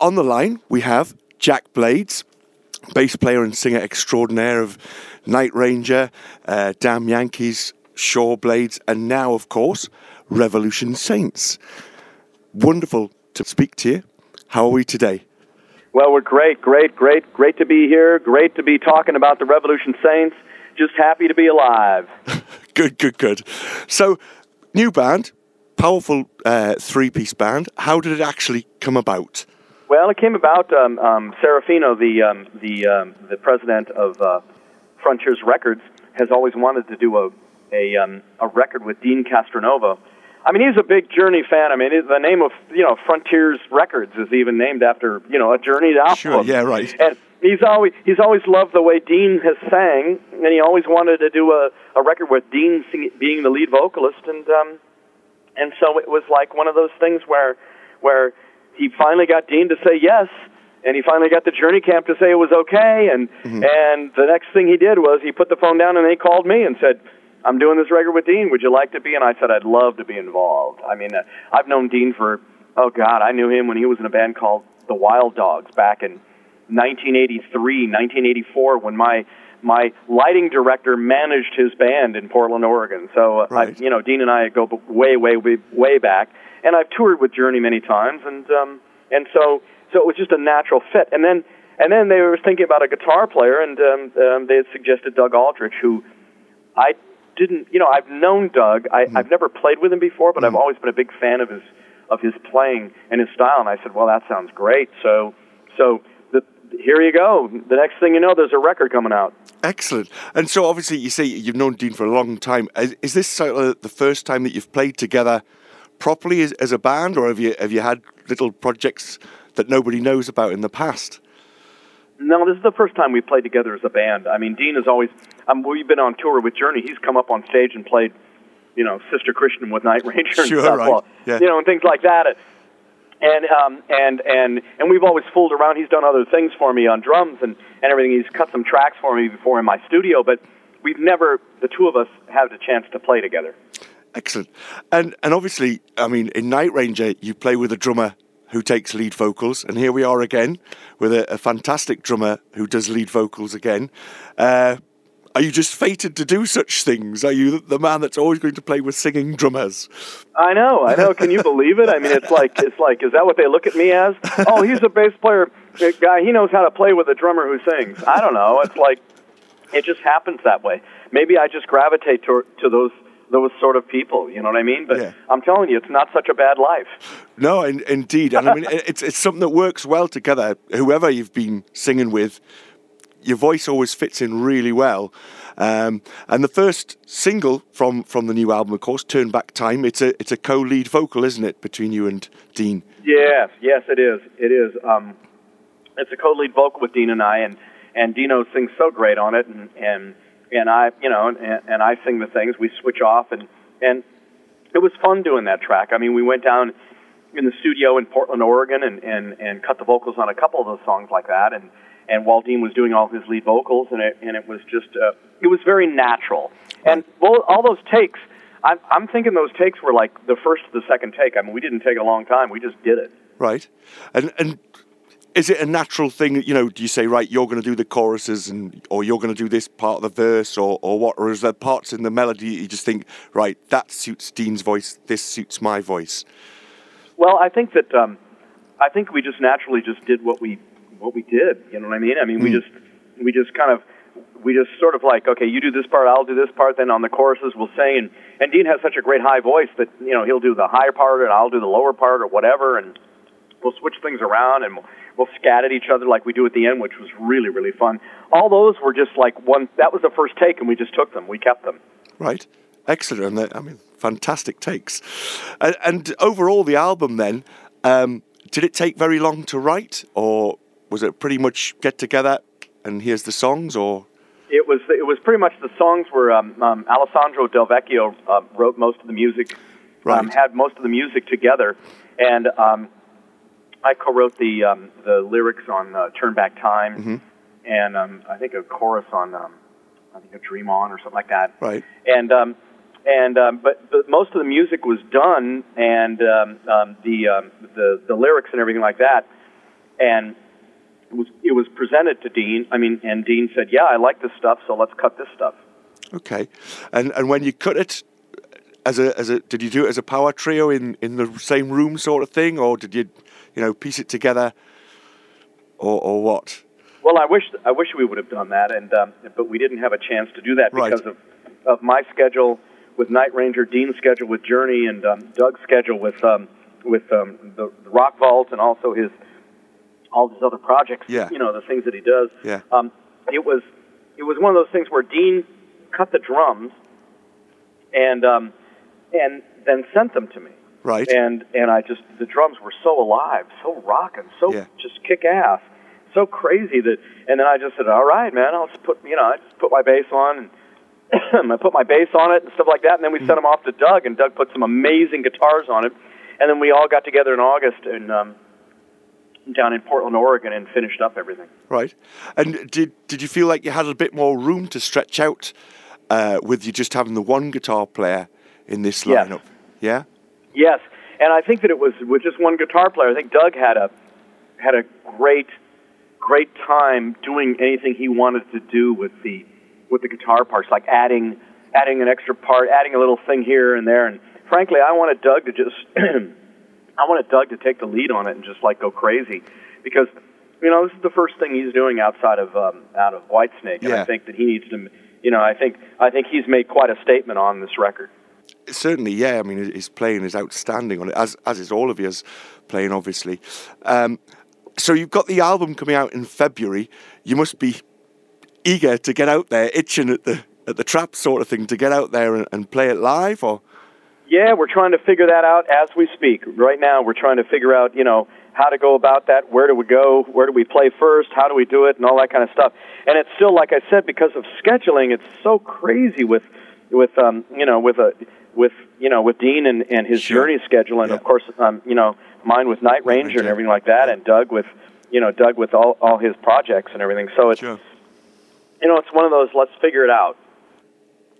on the line, we have Jack Blades, bass player and singer extraordinaire of Night Ranger, uh, Damn Yankees, Shaw Blades, and now, of course, Revolution Saints. Wonderful to speak to you. How are we today? Well, we're great, great, great, great to be here. Great to be talking about the Revolution Saints. Just happy to be alive. good, good, good. So, new band, powerful uh, three piece band. How did it actually come about? Well, it came about. Um, um, Serafino, the um, the um, the president of uh, Frontiers Records, has always wanted to do a a, um, a record with Deen Castronovo. I mean, he's a big Journey fan. I mean, the name of you know Frontiers Records is even named after you know a Journey album. Sure, yeah, right. And he's always he's always loved the way Deen has sang, and he always wanted to do a, a record with Deen sing, being the lead vocalist, and um, and so it was like one of those things where where he finally got Deen to say yes, and he finally got the Journey camp to say it was okay, and mm-hmm. and the next thing he did was he put the phone down and they called me and said. I'm doing this record with Deen. Would you like to be? And I said I'd love to be involved. I mean, uh, I've known Deen for oh god, I knew him when he was in a band called the Wild Dogs back in 1983, 1984, when my my lighting director managed his band in Portland, Oregon. So, uh, right. I, you know, Deen and I go way, way, way, way back, and I've toured with Journey many times, and um, and so so it was just a natural fit. And then and then they were thinking about a guitar player, and um, um, they had suggested Doug Aldrich, who I didn't, you know, I've known Doug. I, mm-hmm. I've never played with him before, but mm-hmm. I've always been a big fan of his of his playing and his style. And I said, well, that sounds great. So so here you go. The next thing you know, there's a record coming out. Excellent. And so obviously, you say you've known Deen for a long time. Is, is this sort of the first time that you've played together properly as, as a band, or have you have you had little projects that nobody knows about in the past? No, this is the first time we played together as a band. I mean, Deen has always. Um, we've been on tour with Journey. He's come up on stage and played, you know, Sister Christian with Night Ranger and sure, stuff. Right. Well, yeah. You know, and things like that. And um, and and and we've always fooled around. He's done other things for me on drums and and everything. He's cut some tracks for me before in my studio, but we've never, the two of us, had a chance to play together. Excellent. And and obviously, I mean, in Night Ranger, you play with a drummer who takes lead vocals, and here we are again with a, a fantastic drummer who does lead vocals again. Uh, are you just fated to do such things? Are you the man that's always going to play with singing drummers? I know, I know. Can you believe it? I mean, it's like it's like is that what they look at me as? Oh, he's a bass player eh, guy. He knows how to play with a drummer who sings. I don't know. It's like it just happens that way. Maybe I just gravitate to to those those sort of people. You know what I mean? But yeah. I'm telling you, it's not such a bad life. No, in, indeed, and I mean, it's it's something that works well together. Whoever you've been singing with, your voice always fits in really well. Um, and the first single from, from the new album, of course, "Turn Back Time." It's a it's a co-lead vocal, isn't it, between you and Deen? Yes, yes, it is. It is. Um, it's a co-lead vocal with Deen and I, and and Dino sings so great on it, and and and I, you know, and, and I sing the things. We switch off, and and it was fun doing that track. I mean, we went down in the studio in Portland, Oregon, and and and cut the vocals on a couple of those songs like that, and and Waldine was doing all his lead vocals, and it and it was just uh, it was very natural, and well, all those takes. I'm, I'm thinking those takes were like the first to the second take. I mean, we didn't take a long time; we just did it. Right, and and is it a natural thing? You know, do you say right, you're going to do the choruses, and or you're going to do this part of the verse, or or what? Or is there parts in the melody you just think, right, that suits Deen's voice, this suits my voice? Well, I think that um, I think we just naturally just did what we what we did. You know what I mean? I mean, mm. we hmm. just we just kind of we just sort of like, okay, you do this part, I'll do this part. Then on the choruses, we'll sing. And and Deen has such a great high voice that you know he'll do the higher part and I'll do the lower part or whatever, and we'll switch things around and we'll, we'll scat at each other like we do at the end, which was really really fun. All those were just like one. That was the first take, and we just took them. We kept them. Right. Excellent. I mean, fantastic takes. And, and overall, the album then. Um, did it take very long to write, or was it pretty much get together and here's the songs, or? It was. It was pretty much the songs were um, um, Alessandro Del Vecchio uh, wrote most of the music, um, right. um, had most of the music together, and um, I co-wrote the um, the lyrics on uh, "Turn Back Time," mm-hmm. and um, I think a chorus on um, I think a "Dream On" or something like that. Right. And um, and um, but but most of the music was done, and um, um, the um, the the lyrics and everything like that and it was it was presented to Deen. I mean, and Deen said, "Yeah, I like this stuff, so let's cut this stuff." Okay, and and when you cut it, as a as a did you do it as a power trio in in the same room sort of thing, or did you you know piece it together, or or what? Well, I wish I wish we would have done that, and um, but we didn't have a chance to do that Right. because of of my schedule with Night Ranger, Deen's schedule with Journey, and um, Doug's schedule with um, with um, the, the Rock Vault, and also his all his other projects. Yeah. You know the things that he does. Yeah. Um, it was it was one of those things where Deen cut the drums, and um, and then sent them to me. Right. And and I just the drums were so alive, so rocking, so Yeah. just kick ass, so crazy that. And then I just said, all right, man, I'll just put you know I just put my bass on and I put my bass on it and stuff like that. And then we sent them off to Doug, and Doug put some amazing guitars on it. And then we all got together in August and um, down in Portland, Oregon, and finished up everything. Right. And did did you feel like you had a bit more room to stretch out uh, with you just having the one guitar player in this Yes. lineup? Yeah. Yes, and I think that it was with just one guitar player. I think Doug had a had a great great time doing anything he wanted to do with the with the guitar parts, like adding adding an extra part, adding a little thing here and there. And frankly, I wanted Doug to just I wanted Doug to take the lead on it and just like go crazy because you know this is the first thing he's doing outside of um, out of Whitesnake, and Yeah. I think that he needs to. You know, I think I think he's made quite a statement on this record. Certainly, yeah. I mean, his playing is outstanding on it, as as is all of yours playing, obviously. Um, so you've got the album coming out in February. You must be eager to get out there, itching at the at the trap sort of thing, to get out there and, and play it live, or Yeah, we're trying to figure that out as we speak. Right now, we're trying to figure out, you know, how to go about that. Where do we go? Where do we play first? How do we do it? And all that kind of stuff. And it's still, like I said, because of scheduling, it's so crazy with, with, um, you know, with a, with, you know, with Deen and, and his Sure. journey schedule, and Yeah. of course, um, you know, mine with Night Ranger and everything like that, and Doug with, you know, Doug with all all his projects and everything. So it's, sure. you know, it's one of those. Let's figure it out.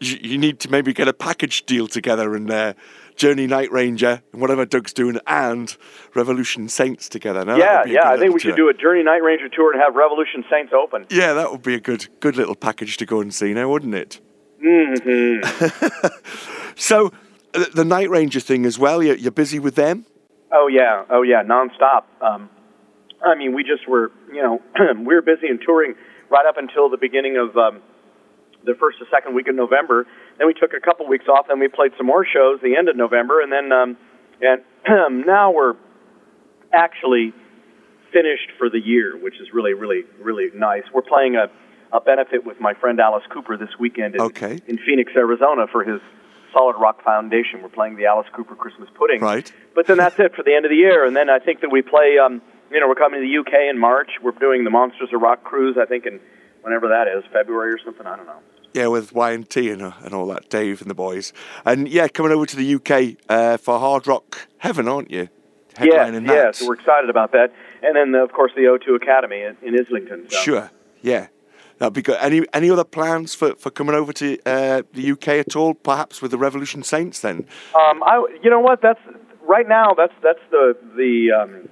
You, you need to maybe get a package deal together and uh, Journey Night Ranger and whatever Doug's doing and Revolution Saints together. Now, yeah, would be a yeah. I think we should do a Journey Night Ranger tour and have Revolution Saints open. Yeah, that would be a good good little package to go and see now, wouldn't it? hmm So uh, the Night Ranger thing as well. You're, you're busy with them. Oh yeah, oh yeah, nonstop. Um, I mean, we just were, you know, we were busy and touring right up until the beginning of um, the first or second week of November. Then we took a couple weeks off. and we played some more shows the end of November, and then um, and now we're actually finished for the year, which is really, really, really nice. We're playing a, a benefit with my friend Alice Cooper this weekend in, Okay. in Phoenix, Arizona, for his Solid Rock Foundation. We're playing the Alice Cooper Christmas Pudding. Right. But then that's it for the end of the year, and then I think that we play. Um, you know, we're coming to the UK in March. We're doing the Monsters of Rock cruise. I think in whenever that is, February or something. I don't know. Yeah, with Y and T and, uh, and all that, Dave and the boys, and yeah, coming over to the UK uh, for Hard Rock Heaven, aren't you? Yeah, yeah. So we're excited about that, and then of course the O2 Academy in, in Islington. So. Sure. Yeah. That'd be good. Any any other plans for, for coming over to uh, the UK at all? Perhaps with the Revolution Saints then. Um, I, you know what? That's right now. That's that's the the um,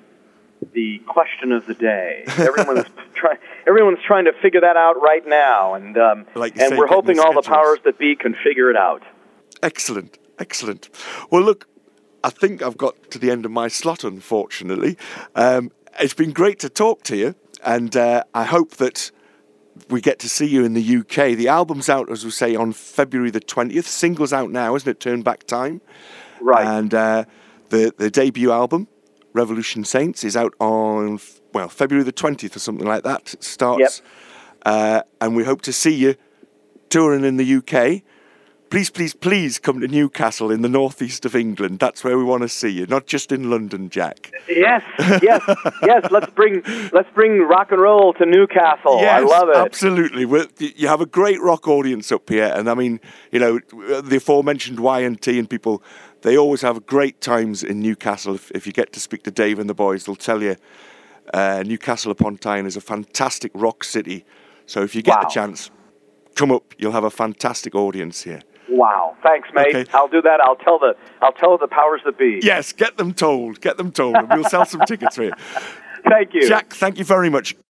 the question of the day. Everyone's trying. Everyone's trying to figure that out right now, and um, Like and say, we're hoping all the powers that be can figure it out. Excellent, excellent. Well, look, I think I've got to the end of my slot, unfortunately. Um, it's been great to talk to you, and uh, I hope that we get to see you in the UK. The album's out, as we say, on February the 20th. Single's out now, isn't it? Turn Back Time. Right. And uh, the, the debut album, Revolution Saints, is out on, well, February the 20th or something like that. It starts. Yep. Uh, and we hope to see you touring in the UK. Please, please, please come to Newcastle in the northeast of England. That's where we want to see you, not just in London, Jack. Yes, yes, yes. Let's bring let's bring rock and roll to Newcastle. I love it. Absolutely. We're, you have a great rock audience up here. And I mean, you know, the aforementioned Y&T and people, they always have great times in Newcastle. If, if you get to speak to Dave and the boys, they'll tell you uh, Newcastle upon Tyne is a fantastic rock city. So if you get Wow. the chance, come up. You'll have a fantastic audience here. Wow. Thanks, mate. Okay. I'll do that. I'll tell the I'll tell the powers that be. Yes, get them told. Get them told. And we'll sell some tickets for you. thank you. Jack, thank you very much.